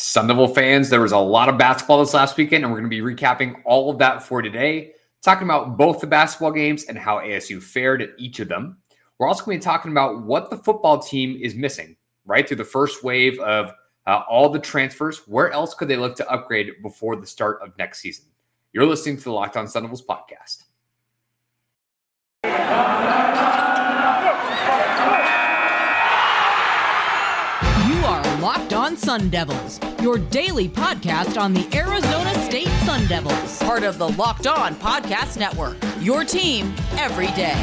Sun Devil fans, there was a lot of basketball this last weekend, and we're going to be recapping all of that for today, talking about both the basketball games and how ASU fared at each of them. We're also going to be talking about what the football team is missing, right? Through the first wave of uh, all the transfers. Where else could they look to upgrade before the start of next season? You're listening to the Locked On Sun Devils podcast. Sun Devils, your daily podcast on the Arizona State Sun Devils, part of the Locked On Podcast Network. Your team every day.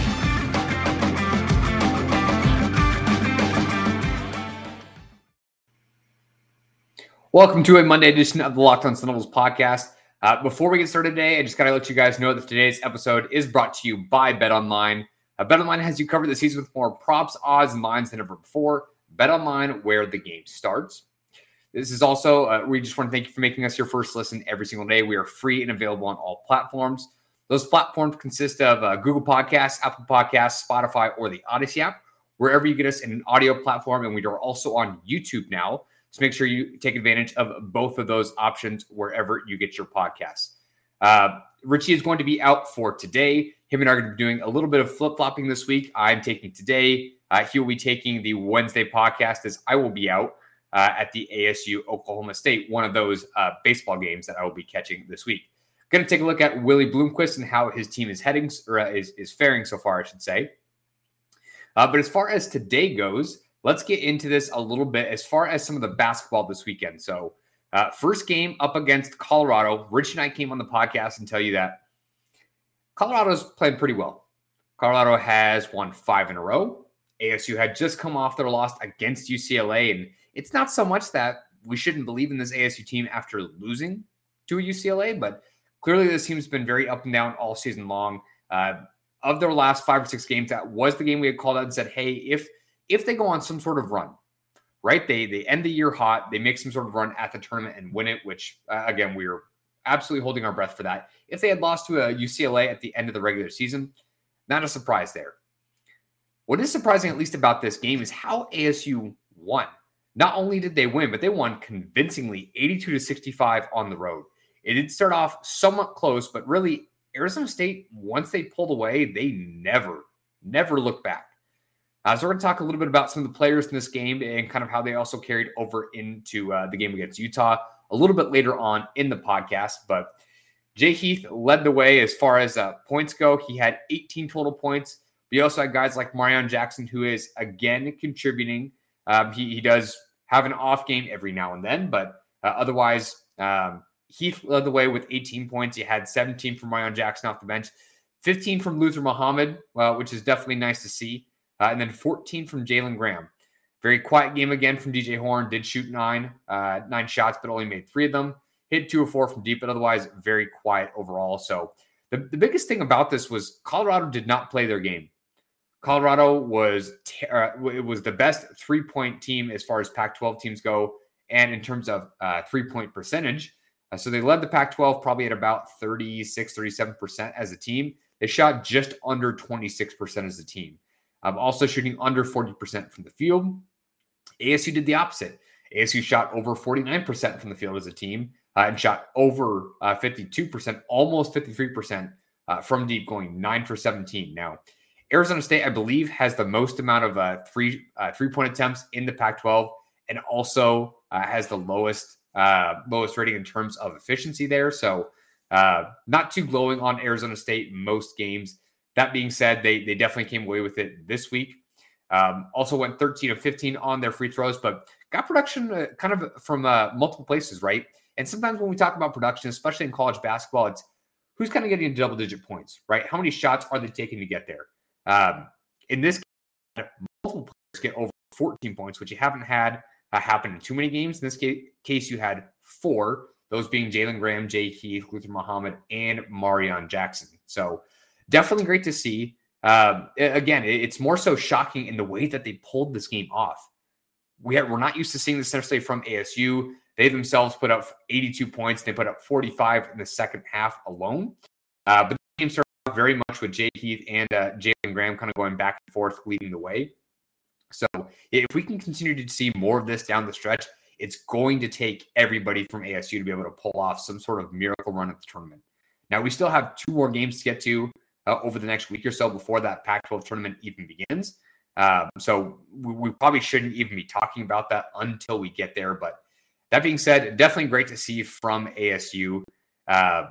Welcome to a Monday edition of the Locked On Sun Devils podcast. Uh, before we get started today, I just got to let you guys know that today's episode is brought to you by Bet Online. Uh, Bet Online has you covered this season with more props, odds, and lines than ever before. Bet online where the game starts. This is also, uh, we just want to thank you for making us your first listen every single day. We are free and available on all platforms. Those platforms consist of uh, Google Podcasts, Apple Podcasts, Spotify, or the Odyssey app, wherever you get us in an audio platform. And we are also on YouTube now. So make sure you take advantage of both of those options wherever you get your podcasts. Uh, Richie is going to be out for today. Him and I are going to be doing a little bit of flip flopping this week. I'm taking today. Uh, he will be taking the Wednesday podcast as I will be out uh, at the ASU Oklahoma State, one of those uh, baseball games that I will be catching this week. Going to take a look at Willie Bloomquist and how his team is heading or uh, is, is faring so far, I should say. Uh, but as far as today goes, let's get into this a little bit as far as some of the basketball this weekend. So, uh, first game up against Colorado. Rich and I came on the podcast and tell you that Colorado's playing pretty well. Colorado has won five in a row. ASU had just come off their loss against UCLA. And it's not so much that we shouldn't believe in this ASU team after losing to a UCLA, but clearly this team's been very up and down all season long. Uh, of their last five or six games, that was the game we had called out and said, hey, if if they go on some sort of run, right? They they end the year hot, they make some sort of run at the tournament and win it, which uh, again we are absolutely holding our breath for that. If they had lost to a UCLA at the end of the regular season, not a surprise there. What is surprising, at least about this game, is how ASU won. Not only did they win, but they won convincingly 82 to 65 on the road. It did start off somewhat close, but really, Arizona State, once they pulled away, they never, never looked back. Uh, so we're going to talk a little bit about some of the players in this game and kind of how they also carried over into uh, the game against Utah a little bit later on in the podcast. But Jay Heath led the way as far as uh, points go. He had 18 total points. But also had guys like Marreon Jackson, who is again contributing. Um, he, he does have an off game every now and then, but uh, otherwise, um, Heath led the way with 18 points. He had 17 from Marreon Jackson off the bench, 15 from Luther Muhammad, uh, which is definitely nice to see, uh, and then 14 from Jalen Graham. Very quiet game again from DJ Horne. Did shoot nine, uh, nine shots, but only made three of them. Hit two or four from deep, but otherwise very quiet overall. So the, the biggest thing about this was Colorado did not play their game. Colorado was uh, it was the best three point team as far as Pac-12 teams go, and in terms of uh, three point percentage. Uh, so they led the Pac-12 probably at about 36, 37 percent as a team. They shot just under 26 percent as a team. Um, also shooting under 40 percent from the field. ASU did the opposite. ASU shot over 49 percent from the field as a team uh, and shot over uh, 52 percent, almost 53 percent uh, from deep, going nine for 17. Now Arizona State, I believe, has the most amount of uh, three uh, three point attempts in the Pac-12, and also uh, has the lowest uh, lowest rating in terms of efficiency there. So, uh, not too glowing on Arizona State most games. That being said, they they definitely came away with it this week. Um, also went 13 of 15 on their free throws, but got production uh, kind of from multiple places, right? And sometimes when we talk about production, especially in college basketball, it's who's kind of getting double digit points, right? How many shots are they taking to get there? Um, in this case, multiple players get over 14 points, which you haven't had uh, happen in too many games. In this case, you had four, those being Jalen Graham, Jay Heath, Luther Muhammad, and Marreon Jackson. So definitely great to see. Um, again, it's more so shocking in the way that they pulled this game off. We we're not used to seeing this necessarily from ASU. They themselves put up 82 points. They put up 45 in the second half alone. Uh, but game very much with Jay Heath and uh, Jalen Graham kind of going back and forth, leading the way. So if we can continue to see more of this down the stretch, it's going to take everybody from ASU to be able to pull off some sort of miracle run at the tournament. Now, we still have two more games to get to uh, over the next week or so before that Pac 12 tournament even begins. Um, so we, we, probably shouldn't even be talking about that until we get there. But that being said, definitely great to see from ASU. Uh,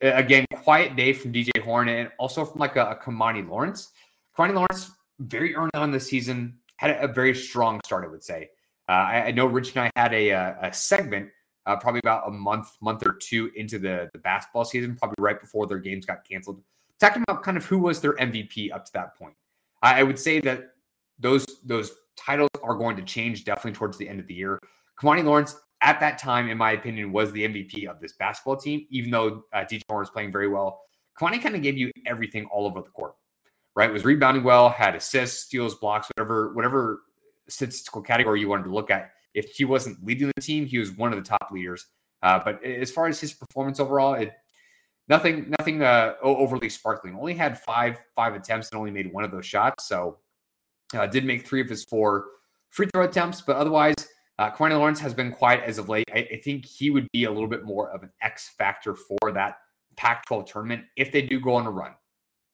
again, quiet day from DJ Horne and also from like a, a Kimani Lawrence. Kimani Lawrence, very early on the season, had a, very strong start, I would say. Uh, I, I, know Rich and I had a, a segment uh, probably about a month, month or two into the, the basketball season, probably right before their games got canceled, talking about kind of who was their MVP up to that point. I, I would say that those those titles are going to change definitely towards the end of the year. Kimani Lawrence, at that time, in my opinion, was the MVP of this basketball team, even though uh, DJ Horne was playing very well. Kimani kind of gave you everything all over the court, right? Was rebounding well, had assists, steals, blocks, whatever, whatever statistical category you wanted to look at if he wasn't leading the team, he was one of the top leaders. Uh, but as far as his performance overall, it nothing nothing uh, overly sparkling. Only had five five attempts and only made one of those shots. So uh, did make three of his four free throw attempts, but otherwise, uh, Lawrence has been quiet as of late. I, I, think he would be a little bit more of an X factor for that Pac-12 tournament if they do go on a run.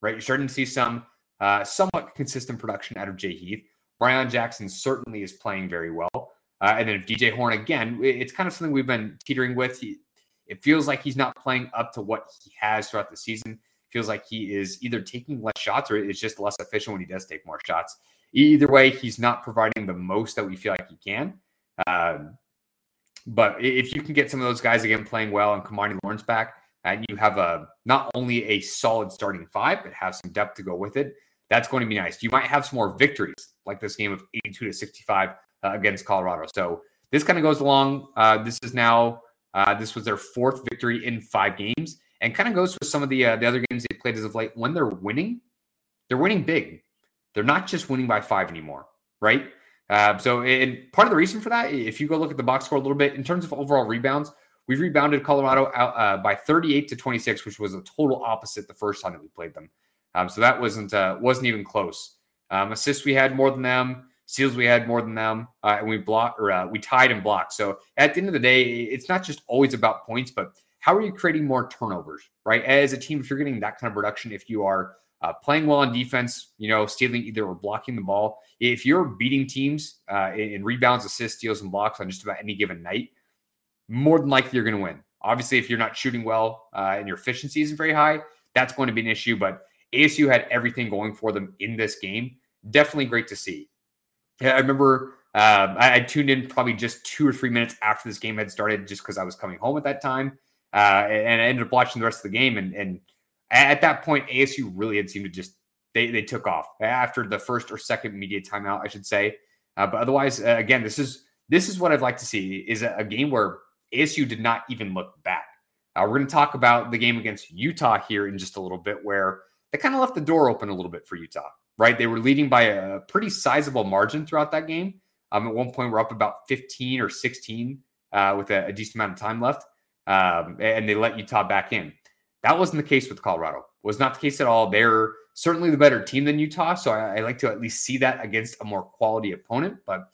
Right, you're starting to see some uh, somewhat consistent production out of Jay Heath. Marreon Jackson certainly is playing very well. Uh, and then if DJ Horne again, it's kind of something we've been teetering with. He, it feels like he's not playing up to what he has throughout the season. Feels like he is either taking less shots or is just less efficient when he does take more shots. Either way, he's not providing the most that we feel like he can. Um, but if you can get some of those guys again playing well and Kimani Lawrence back, and you have a not only a solid starting five, but have some depth to go with it, that's going to be nice. You might have some more victories like this game of 82 to 65 uh, against Colorado. So this kind of goes along. Uh, this is now uh, this was their fourth victory in five games, and kind of goes with some of the uh, the other games they played as of late. When they're winning, they're winning big. They're not just winning by five anymore, right? Uh, so, and part of the reason for that, if you go look at the box score a little bit in terms of overall rebounds, we've rebounded Colorado out uh, by 38 to 26, which was a total opposite the first time that we played them. Um, so that wasn't uh, wasn't even close. Um, assists we had more than them. Steals we had more than them, uh, and we blocked or uh, we tied and blocked. So at the end of the day, it's not just always about points, but how are you creating more turnovers, right? As a team, if you're getting that kind of production, if you are uh, playing well on defense, you know, stealing either or blocking the ball, if you're beating teams uh, in rebounds, assists, steals, and blocks on just about any given night, more than likely you're going to win. Obviously, if you're not shooting well uh, and your efficiency isn't very high, that's going to be an issue. But ASU had everything going for them in this game. Definitely great to see. I remember um, I, I, tuned in probably just two or three minutes after this game had started, just because I was coming home at that time, uh, and I ended up watching the rest of the game. And, and at that point, ASU really had seemed to just they they took off after the first or second media timeout, I should say. Uh, but otherwise, uh, again, this is this is what I'd like to see is a, a game where ASU did not even look back. Uh, we're going to talk about the game against Utah here in just a little bit, where they kind of left the door open a little bit for Utah right? They were leading by a pretty sizable margin throughout that game. Um, at one point, we're up about 15 or 16 uh, with a, a, decent amount of time left, um, and they let Utah back in. That wasn't the case with Colorado. Was not the case at all. They're certainly the better team than Utah, so I, I like to at least see that against a more quality opponent. But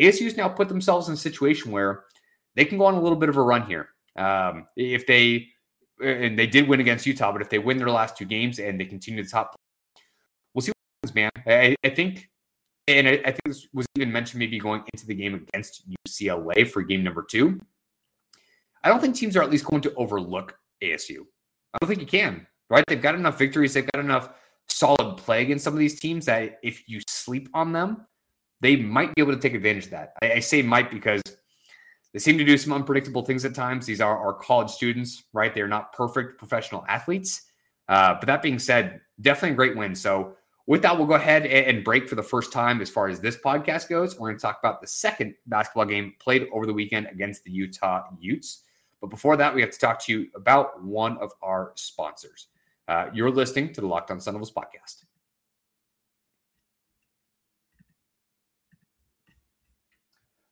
ASU's now put themselves in a situation where they can go on a little bit of a run here. Um, if they and they did win against Utah, but if they win their last two games and they continue the top we'll see what happens, man. I, I think, and I, I, think this was even mentioned maybe going into the game against UCLA for game number two. I don't think teams are at least going to overlook ASU. I don't think you can, right? They've got enough victories, they've got enough solid play against some of these teams that if you sleep on them, they might be able to take advantage of that. I, I say might because they seem to do some unpredictable things at times. These are our college students, right? They're not perfect professional athletes. Uh, but that being said, definitely a great win. So with that, we'll go ahead and break for the first time as far as this podcast goes. We're going to talk about the second basketball game played over the weekend against the Utah Utes. But before that, we have to talk to you about one of our sponsors. Uh, you're listening to the Locked On Sun Devils podcast.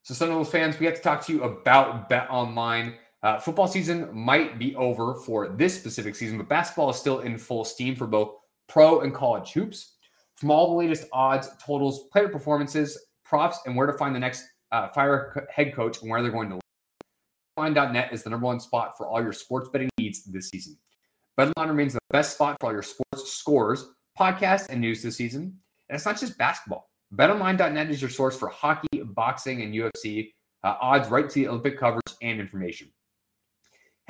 So, Sun Devils fans, we have to talk to you about Bet Online. Uh, football season might be over for this specific season, but basketball is still in full steam for both pro and college hoops. From all the latest odds, totals, player performances, props, and where to find the next uh, fire head coach and where they're going to. BetOnline.net is the number one spot for all your sports betting needs this season. BetOnline remains the best spot for all your sports scores, podcasts, and news this season. And it's not just basketball. BetOnline.net is your source for hockey, boxing, and UFC uh, odds right to the Olympic coverage and information.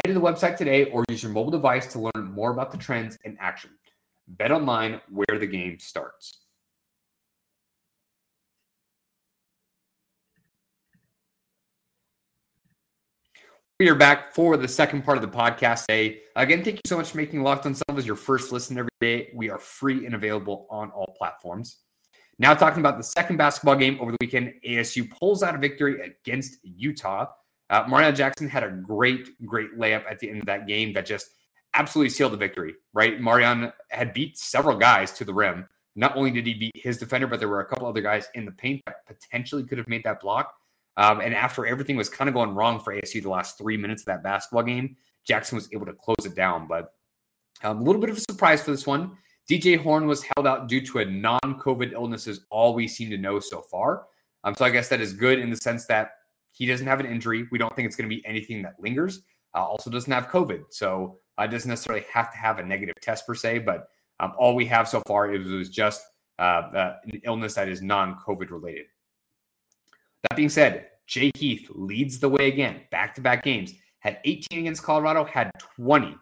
Head to the website today or use your mobile device to learn more about the trends in action. BetOnline, where the game starts. We are back for the second part of the podcast today. Again, thank you so much for making Locked on Sun as your first listen every day. We are free and available on all platforms. Now, talking about the second basketball game over the weekend, ASU pulls out a victory against Utah. Uh, Marreon Jackson had a great, great layup at the end of that game that just absolutely sealed the victory, right? Marreon had beat several guys to the rim. Not only did he beat his defender, but there were a couple other guys in the paint that potentially could have made that block. Um, and after everything was kind of going wrong for ASU the last three minutes of that basketball game, Jackson was able to close it down. But um, a little bit of a surprise for this one. DJ Horne was held out due to a non-COVID illness, is all we seem to know so far. Um, so I guess that is good in the sense that he doesn't have an injury. We don't think it's going to be anything that lingers. Uh, also doesn't have COVID, so uh, doesn't necessarily have to have a negative test per se. But um, all we have so far is just uh, uh, an illness that is non-COVID related. That being said, Jay Heath leads the way again, back to back games. Had 18 against Colorado, had 20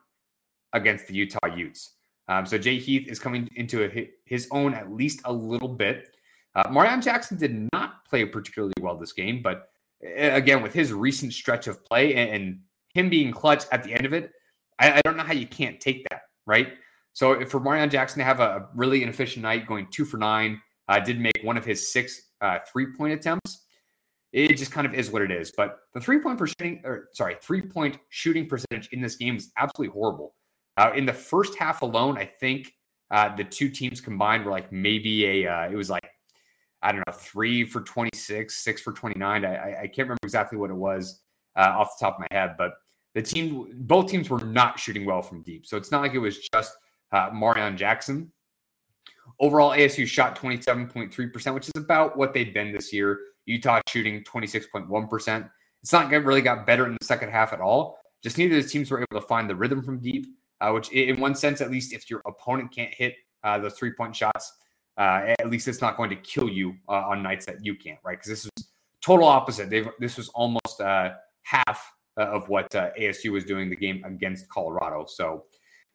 against the Utah Utes. Um, so Jay Heath is coming into a, his own at least a little bit. Uh, Marreon Jackson did not play particularly well this game, but again, with his recent stretch of play and, and him being clutch at the end of it, I, I, don't know how you can't take that, right? So for Marreon Jackson to have a really inefficient night, going two for nine, uh, did make one of his six uh, three point attempts it just kind of is what it is. But the three point shooting, or sorry, three point shooting percentage in this game is absolutely horrible. Uh, in the first half alone, I think uh, the two teams combined were like maybe a, uh, it was like, I don't know, three for 26, six for 29. I, I can't remember exactly what it was uh, off the top of my head, but the team, both teams were not shooting well from deep. So it's not like it was just uh, Marreon Jackson. Overall, ASU shot 27.3%, which is about what they've been this year. Utah shooting 26.1%. It's not really got better in the second half at all. Just neither of the teams were able to find the rhythm from deep, uh, which, in one sense, at least if your opponent can't hit uh, those three point shots, uh, at least it's not going to kill you uh, on nights that you can't, right? Because this is total opposite. They've, this was almost uh, half uh, of what ASU was doing the game against Colorado. So,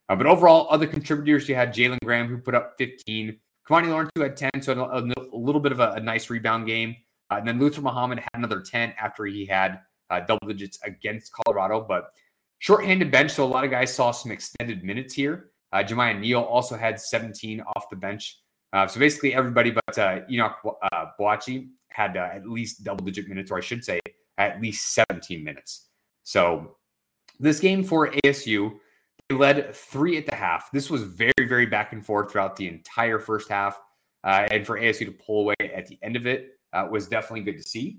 but overall, other contributors, you had Jalen Graham, who put up 15. Kimani Lawrence, who had 10, so a, a little bit of a, a nice rebound game. Uh, and then Luther Muhammad had another 10 after he had uh, double digits against Colorado. But shorthanded bench, so a lot of guys saw some extended minutes here. Uh, Jamiya Neal also had 17 off the bench. Uh, so basically everybody but uh, Enoch uh, Boakye had uh, at least double digit minutes, or I should say at least 17 minutes. So this game for ASU, they led three at the half. This was very, very back and forth throughout the entire first half. Uh, and for ASU to pull away at the end of it, uh, was definitely good to see.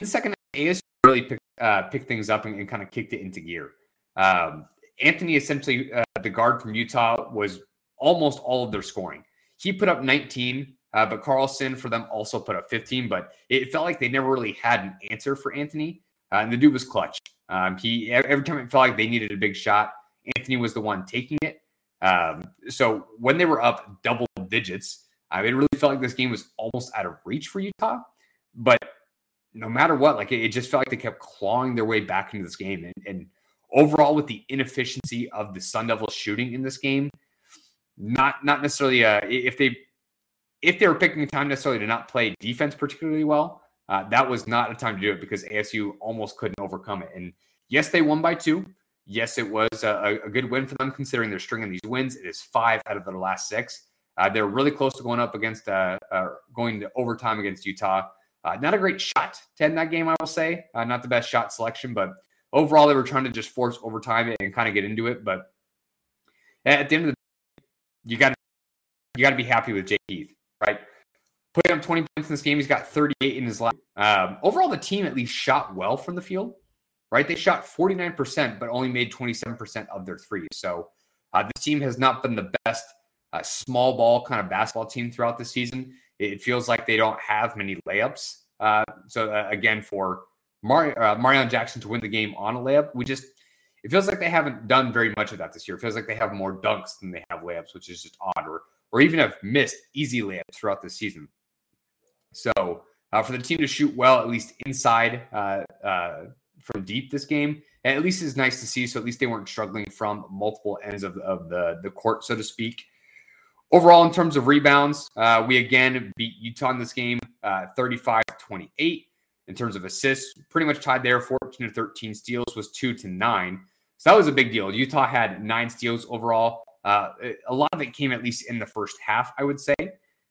The second, ASU really picked, uh, picked things up and, and kind of kicked it into gear. Um, Anthony, essentially, uh, the guard from Utah, was almost all of their scoring. He put up 19, uh, but Carlson for them also put up 15. But it felt like they never really had an answer for Anthony, uh, and the dude was clutch. Um, he every time it felt like they needed a big shot, Anthony was the one taking it. Um, so when they were up double digits, I mean, it really felt like this game was almost out of reach for Utah. But no matter what, like it, just felt like they kept clawing their way back into this game. And, and overall, with the inefficiency of the Sun Devils shooting in this game, not not necessarily uh, if they if they were picking a time necessarily to not play defense particularly well, uh, that was not a time to do it because ASU almost couldn't overcome it. And yes, they won by two. Yes, it was a, a good win for them considering they're stringing these wins. It is five out of their last six. Uh, they're really close to going up against uh, uh, going to overtime against Utah. Uh, not a great shot to end that game, I will say. Uh, not the best shot selection, but overall they were trying to just force overtime and kind of get into it. But at the end of the day, you got you got to be happy with Jay Heath, right? Putting up 20 points in this game, he's got 38 in his last. Um, overall, the team at least shot well from the field, right? They shot 49%, but only made 27% of their threes. So uh, this team has not been the best small ball kind of basketball team throughout the season. It feels like they don't have many layups Uh, so uh, again, for Mar- uh, Marreon Jackson to win the game on a layup, we just it feels like they haven't done very much of that this year. It feels like they have more dunks than they have layups, which is just odd, or or even have missed easy layups throughout the season. So uh, for the team to shoot well, at least inside uh, uh, from deep this game, at least is nice to see. So at least they weren't struggling from multiple ends of, of the, the court, so to speak. Overall, in terms of rebounds, uh, we again beat Utah in this game uh, 35 28. In terms of assists, pretty much tied there 14 to 13. Steals was 2 to 9. So that was a big deal. Utah had nine steals overall. Uh, a lot of it came at least in the first half, I would say.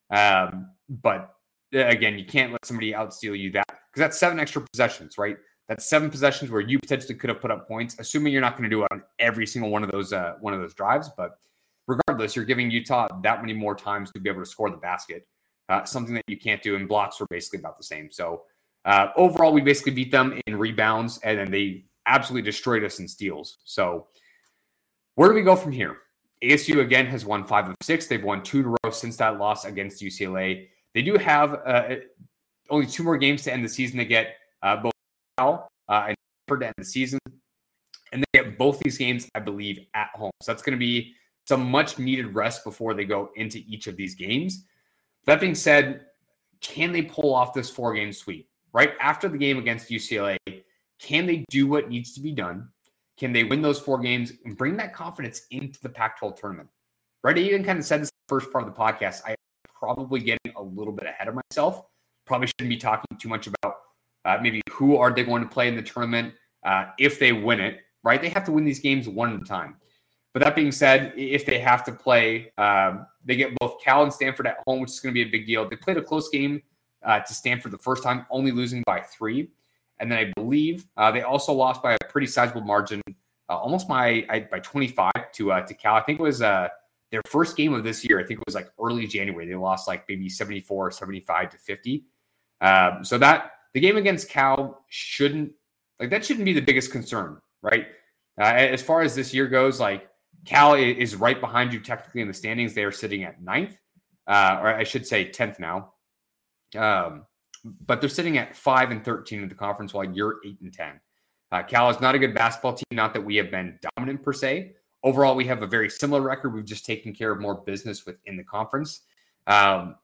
Um, but uh, again, you can't let somebody outsteal you that because that's seven extra possessions, right? That's seven possessions where you potentially could have put up points, assuming you're not going to do it on every single one of those uh, one of those drives. But regardless, you're giving Utah that many more times to be able to score the basket, uh, something that you can't do. And blocks were basically about the same. So uh, overall, we basically beat them in rebounds, and then they absolutely destroyed us in steals. So where do we go from here? ASU again has won five of six. They've won two in a row since that loss against UCLA. They do have uh, only two more games to end the season to get uh, both Cal uh, and to end the season, and they get both these games, I believe, at home. So that's going to be some much needed rest before they go into each of these games. That being said, can they pull off this four game sweep right after the game against UCLA? Can they do what needs to be done? Can they win those four games and bring that confidence into the Pac 12 tournament? Right. I even kind of said this first part of the podcast. I probably getting a little bit ahead of myself. Probably shouldn't be talking too much about uh, maybe who are they going to play in the tournament uh, if they win it, right? They have to win these games one at a time. But that being said, if they have to play, um, they get both Cal and Stanford at home, which is going to be a big deal. They played a close game uh, to Stanford the first time, only losing by three. And then I believe uh, they also lost by a pretty sizable margin, uh, almost by by 25 to uh, to Cal. I think it was uh, their first game of this year, I think it was like early January. They lost like maybe 74 75 to 50. Um, so that the game against Cal shouldn't like that shouldn't be the biggest concern, right? Uh, as far as this year goes, like Cal is right behind you technically in the standings. They are sitting at ninth, uh, or I should say 10th now. Um, but they're sitting at five and 13 in the conference while you're eight and 10. Uh, Cal is not a good basketball team. Not that we have been dominant per se, Overall, we have a very similar record. We've just taken care of more business within the conference. Um,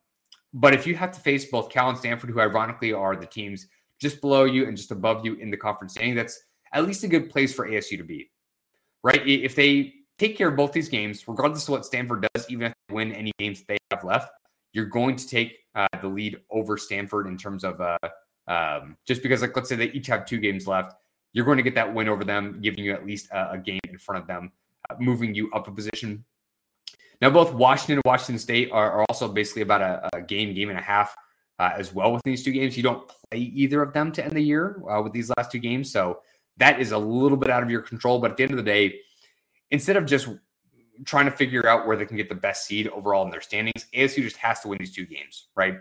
but if you have to face both Cal and Stanford, who ironically are the teams just below you and just above you in the conference standing, that's at least a good place for ASU to be, right? If they take care of both these games, regardless of what Stanford does, even if they win any games they have left, you're going to take uh, the lead over Stanford in terms of uh, um, just because, like, let's say they each have two games left, you're going to get that win over them, giving you at least a, a game in front of them moving you up a position. Now, both Washington and Washington State are, are also basically about a, a, game, game and a half uh, as well with these two games. You don't play either of them to end the year uh, with these last two games. So that is a little bit out of your control. But at the end of the day, instead of just trying to figure out where they can get the best seed overall in their standings, ASU just has to win these two games, right?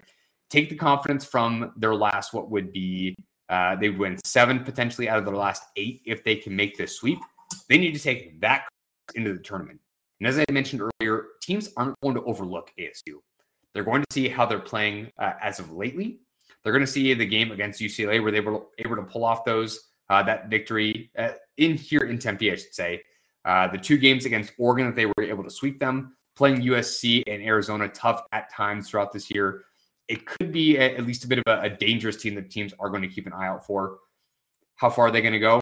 Take the confidence from their last, what would be, uh, they win seven potentially out of their last eight if they can make this sweep. They need to take that into the tournament. And as I mentioned earlier, teams aren't going to overlook ASU. They're going to see how they're playing uh, as of lately. They're going to see the game against UCLA where they were able to pull off those uh, that victory uh, in here in Tempe, I should say. Uh, the two games against Oregon that they were able to sweep them, playing USC and Arizona tough at times throughout this year. It could be a, at least a bit of a, a dangerous team that teams are going to keep an eye out for. How far are they going to go?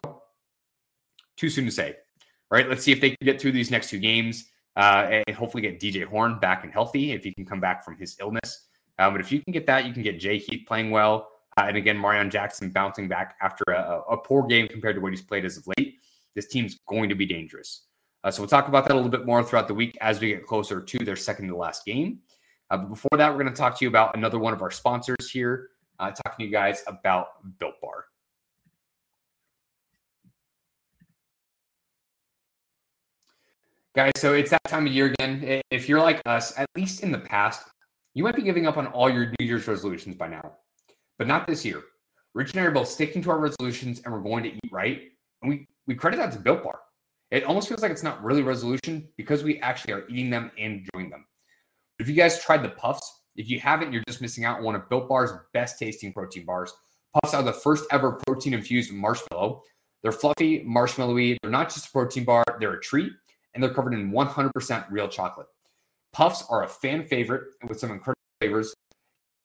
Too soon to say right? Let's see if they can get through these next two games uh, and hopefully get DJ Horne back and healthy if he can come back from his illness. Um, but if you can get that, you can get Jay Heath playing well. Uh, and again, Marreon Jackson bouncing back after a, a, poor game compared to what he's played as of late. This team's going to be dangerous. Uh, so we'll talk about that a little bit more throughout the week as we get closer to their second to last game. Uh, but before that, we're going to talk to you about another one of our sponsors here, uh, talking to you guys about Built Bar. Guys, so it's that time of year again. If you're like us, at least in the past, you might be giving up on all your New Year's resolutions by now, but not this year. Rich and I are both sticking to our resolutions and we're going to eat right. And we, we credit that to Built Bar. It almost feels like it's not really resolution because we actually are eating them and enjoying them. If you guys tried the puffs, If you haven't, you're just missing out on one of Built Bar's best tasting protein bars. Puffs are the first ever protein infused marshmallow. They're fluffy, marshmallowy. They're not just a protein bar, they're a treat, and they're covered in 100% real chocolate. Puffs are a fan favorite with some incredible flavors.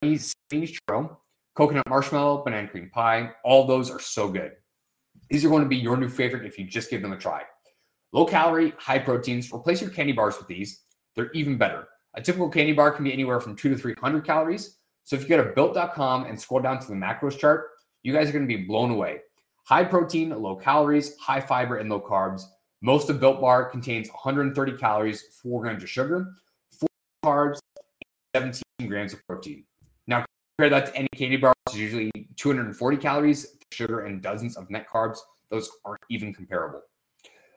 Churro, coconut marshmallow, banana cream pie. All those are so good. These are going to be your new favorite if you just give them a try. Low calorie, high proteins. Replace your candy bars with these. They're even better. A typical candy bar can be anywhere from two to 300 calories. So if you go to built.com and scroll down to the macros chart, you guys are going to be blown away. High protein, low calories, high fiber, and low carbs. Most of Built Bar contains 130 calories, 4 grams of sugar, 4 carbs, 17 grams of protein. Compare that to any candy bar, which is usually 240 calories, sugar, and dozens of net carbs. Those aren't even comparable.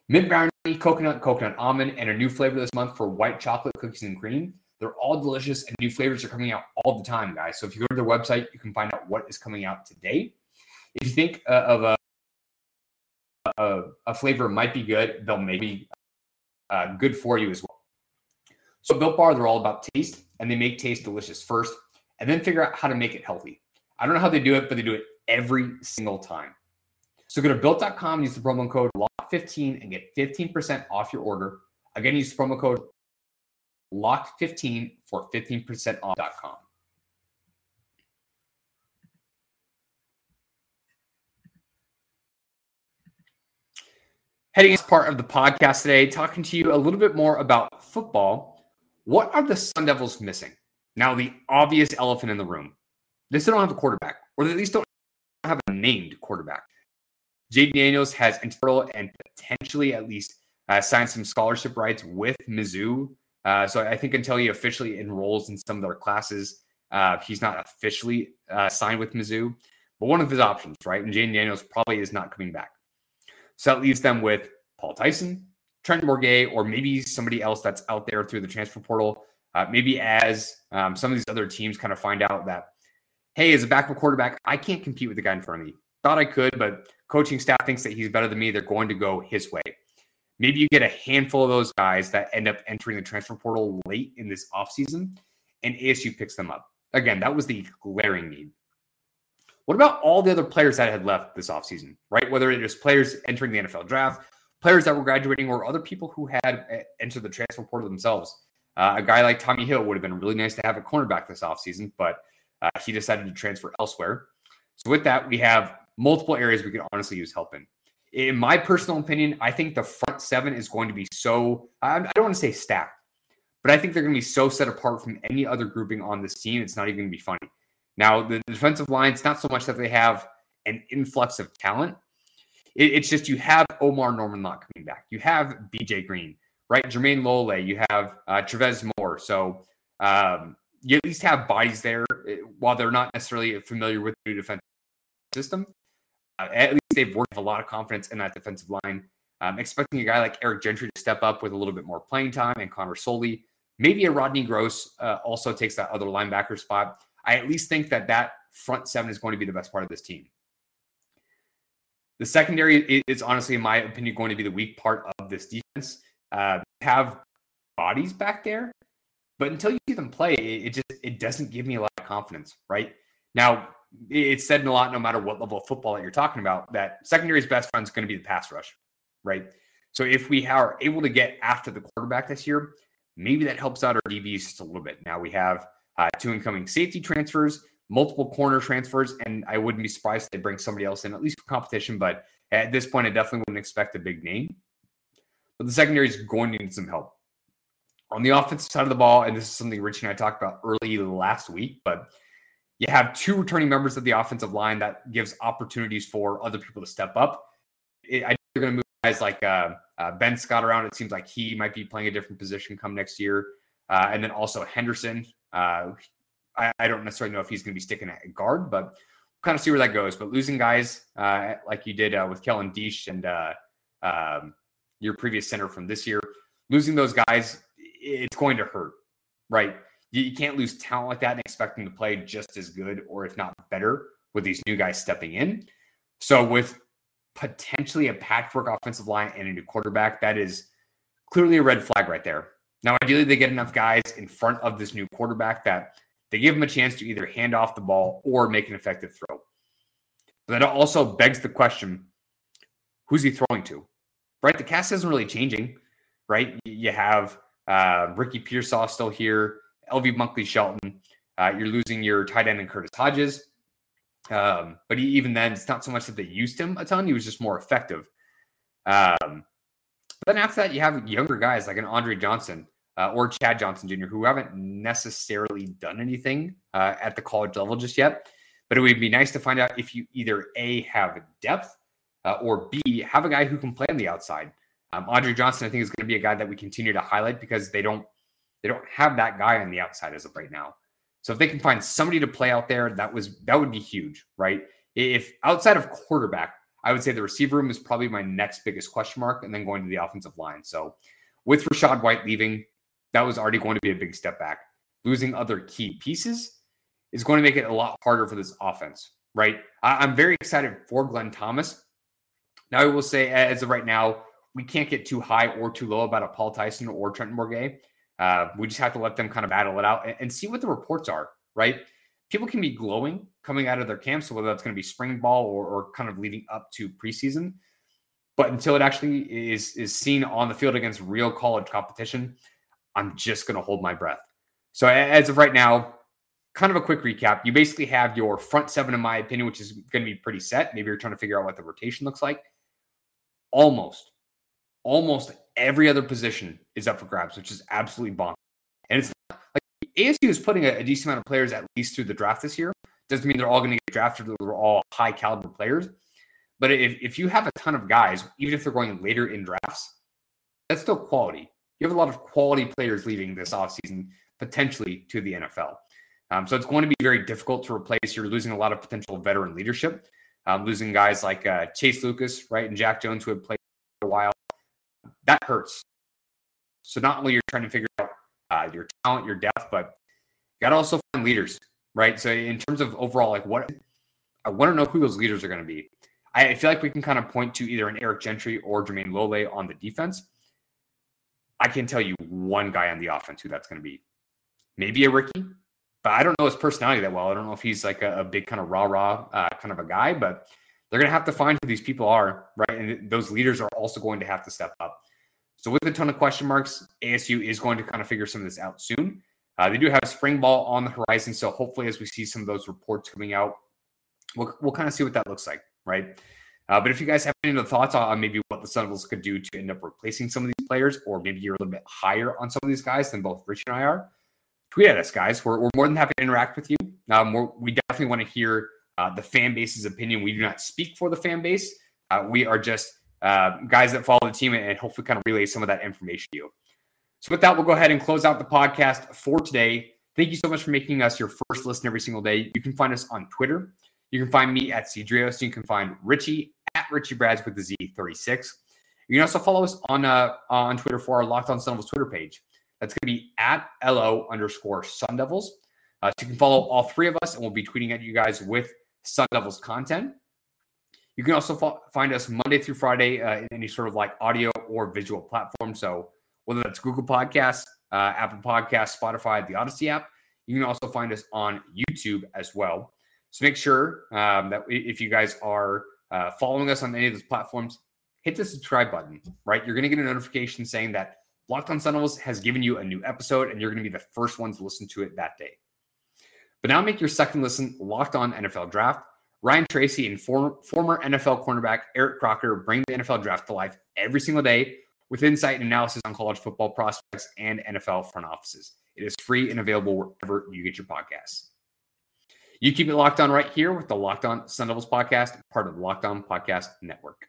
Mint brownie, coconut, coconut almond, and a new flavor this month for white chocolate cookies and cream. They're all delicious, and new flavors are coming out all the time, guys. So if you go to their website, you can find out what is coming out today. If you think uh, of a, a, a flavor might be good, they'll maybe uh, good for you as well. So Built Bar, they're all about taste, and they make taste delicious first, and then figure out how to make it healthy. I don't know how they do it, but they do it every single time. So go to built.com, use the promo code LOCK15 and get 15% off your order. Again, use the promo code LOCK15 for 15% off.com. Heading as part of the podcast today, talking to you a little bit more about football. What are the Sun Devils missing? Now, the obvious elephant in the room. They still don't have a quarterback, or they at least don't have a named quarterback. Jayden Daniels has entered and potentially at least uh, signed some scholarship rights with Mizzou. Uh, so I think until he officially enrolls in some of their classes, uh, he's not officially uh, signed with Mizzou. But one of his options, right? And Jayden Daniels probably is not coming back. So that leaves them with Paul Tyson, Trent Bourguet, or maybe somebody else that's out there through the transfer portal. Uh, maybe as um, some of these other teams kind of find out that, hey, as a backup quarterback, I can't compete with the guy in front of me. Thought I could, but coaching staff thinks that he's better than me, they're going to go his way. Maybe you get a handful of those guys that end up entering the transfer portal late in this offseason, and ASU picks them up. Again, that was the glaring need. What about all the other players that had left this offseason, right? Whether it was players entering the NFL draft, players that were graduating, or other people who had uh, entered the transfer portal themselves. Uh, a guy like Tommi Hill would have been really nice to have a cornerback this offseason, but uh, he decided to transfer elsewhere. So, with that, we have multiple areas we could honestly use help in. In my personal opinion, I think the front seven is going to be so, I don't want to say stacked, but I think they're going to be so set apart from any other grouping on this team. It's not even going to be funny. Now, the defensive line, it's not so much that they have an influx of talent. it's just you have Omar Norman not coming back. You have BJ Green, right? Jermayne Lole. You have uh, Travez Moore. So um, you at least have bodies there eh, while they're not necessarily familiar with the new defensive system uh, at least they've worked with a lot of confidence in that defensive line. Um, expecting a guy like Eric Gentry to step up with a little bit more playing time and Connor Soelle. Maybe a Rodney Gross uh, also takes that other linebacker spot. I at least think that that front seven is going to be the best part of this team. The secondary is honestly, in my opinion, going to be the weak part of this defense. Uh, have bodies back there, but until you see them play, it just it doesn't give me a lot of confidence. Right now, it's said a lot no matter what level of football that you're talking about that secondary's best friend is going to be the pass rush, right? So if we are able to get after the quarterback this year, maybe that helps out our DBs just a little bit. Now we have uh, two incoming safety transfers, multiple corner transfers, and I wouldn't be surprised if they bring somebody else in, at least for competition. But at this point, I definitely wouldn't expect a big name. But the secondary is going to need some help. On the offensive side of the ball, and this is something Richie and I talked about early last week, but you have two returning members of the offensive line that gives opportunities for other people to step up. It, I they're going to move guys like uh, uh, Ben Scott around. It seems like he might be playing a different position come next year. Uh, and then also Henderson. Uh, I, I, don't necessarily know if he's going to be sticking at guard, but we'll kind of see where that goes. But losing guys uh, like you did uh, with Kellen Diesch and um, your previous center from this year, losing those guys, it's going to hurt, right? you, can't lose talent like that and expect them to play just as good or if not better with these new guys stepping in. So with potentially a patchwork offensive line and a new quarterback, that is clearly a red flag right there. Now, ideally, they get enough guys in front of this new quarterback that they give him a chance to either hand off the ball or make an effective throw. But that also begs the question who's he throwing to? Right? The cast isn't really changing, right? You have uh, Ricky Pearsall still here, LV Bunkley Shelton. Uh, you're losing your tight end and Curtis Hodges. Um, but even then, it's not so much that they used him a ton, he was just more effective. Um, but then after that, you have younger guys like an Andre Johnson uh, or Chad Johnson Jr., who haven't necessarily done anything uh, at the college level just yet. But it would be nice to find out if you either A, have depth, uh, or B, have a guy who can play on the outside. Um, Andre Johnson, I think, is going to be a guy that we continue to highlight because they don't they don't have that guy on the outside as of right now. So if they can find somebody to play out there, that was that would be huge, right? If outside of quarterback, I would say the receiver room is probably my next biggest question mark, and then going to the offensive line. So with Rachaad White leaving, that was already going to be a big step back. Losing other key pieces is going to make it a lot harder for this offense, right? I, am very excited for Glenn Thomas. Now, I will say, as of right now, we can't get too high or too low about a Paul Tyson or Trenton Bourguet. Uh, we just have to let them kind of battle it out and, and see what the reports are, right? People can be glowing coming out of their camps, so whether that's going to be spring ball or, or kind of leading up to preseason. But until it actually is is seen on the field against real college competition, I'm just going to hold my breath. So as of right now, kind of a quick recap. You basically have your front seven, in my opinion, which is going to be pretty set. Maybe you're trying to figure out what the rotation looks like. Almost, almost every other position is up for grabs, which is absolutely bonkers. And it's not, like ASU is putting a, a, decent amount of players at least through the draft this year. Doesn't mean they're all going to get drafted. They're all high caliber players. But if, if you have a ton of guys, even if they're going later in drafts, that's still quality. You have a lot of quality players leaving this offseason potentially to the NFL. Um, so it's going to be very difficult to replace. You're losing a lot of potential veteran leadership, um, losing guys like uh, Chase Lucas, right, and Jack Jones who have played for a while. That hurts. So not only you're trying to figure out uh, your talent, your depth, but you got to also find leaders, right? So in terms of overall, like what I want to know who those leaders are going to be. I feel like we can kind of point to either an Eric Gentry or Jermayne Lole on the defense. I can tell you one guy on the offense who that's going to be. Maybe a Ricky, but I don't know his personality that well. I don't know if he's like a, a big kind of rah rah uh, kind of a guy, but they're going to have to find who these people are, right? And those leaders are also going to have to step up. So with a ton of question marks, ASU is going to kind of figure some of this out soon. Uh, they do have spring ball on the horizon, so hopefully, as we see some of those reports coming out, we'll, we'll kind of see what that looks like, right? Uh, but if you guys have any thoughts on maybe what the Sun Devils could do to end up replacing some of these players, or maybe you're a little bit higher on some of these guys than both Rich and I are, tweet at us, guys. We're, we're more than happy to interact with you. Um, we definitely want to hear uh, the fan base's opinion. We do not speak for the fan base. Uh, we are just uh, guys that follow the team and hopefully kind of relay some of that information to you. So with that, we'll go ahead and close out the podcast for today. Thank you so much for making us your first listen every single day. You can find us on Twitter. You can find me at Cedrios. You can find Richie at Richie Brads with the Z36. You can also follow us on uh, on Twitter for our Locked On Sun Devils Twitter page. That's going to be at LO underscore Sun Devils. Uh, so you can follow all three of us, and we'll be tweeting at you guys with Sun Devils content. You can also fo- find us Monday through Friday uh, in any sort of like audio or visual platform. So whether that's Google Podcasts, uh, Apple Podcasts, Spotify, the Odyssey app, you can also find us on YouTube as well. So make sure um, that if you guys are uh, following us on any of those platforms, hit the subscribe button, right? You're going to get a notification saying that Locked on Devils has given you a new episode, and you're going to be the first ones to listen to it that day. But now make your second listen Locked On NFL Draft. Ryan Tracy and former NFL cornerback Eric Crocker bring the NFL Draft to life every single day with insight and analysis on college football prospects and NFL front offices. It is free and available wherever you get your podcasts. You keep it locked on right here with the Locked On Sun Devils podcast, part of the Locked On Podcast Network.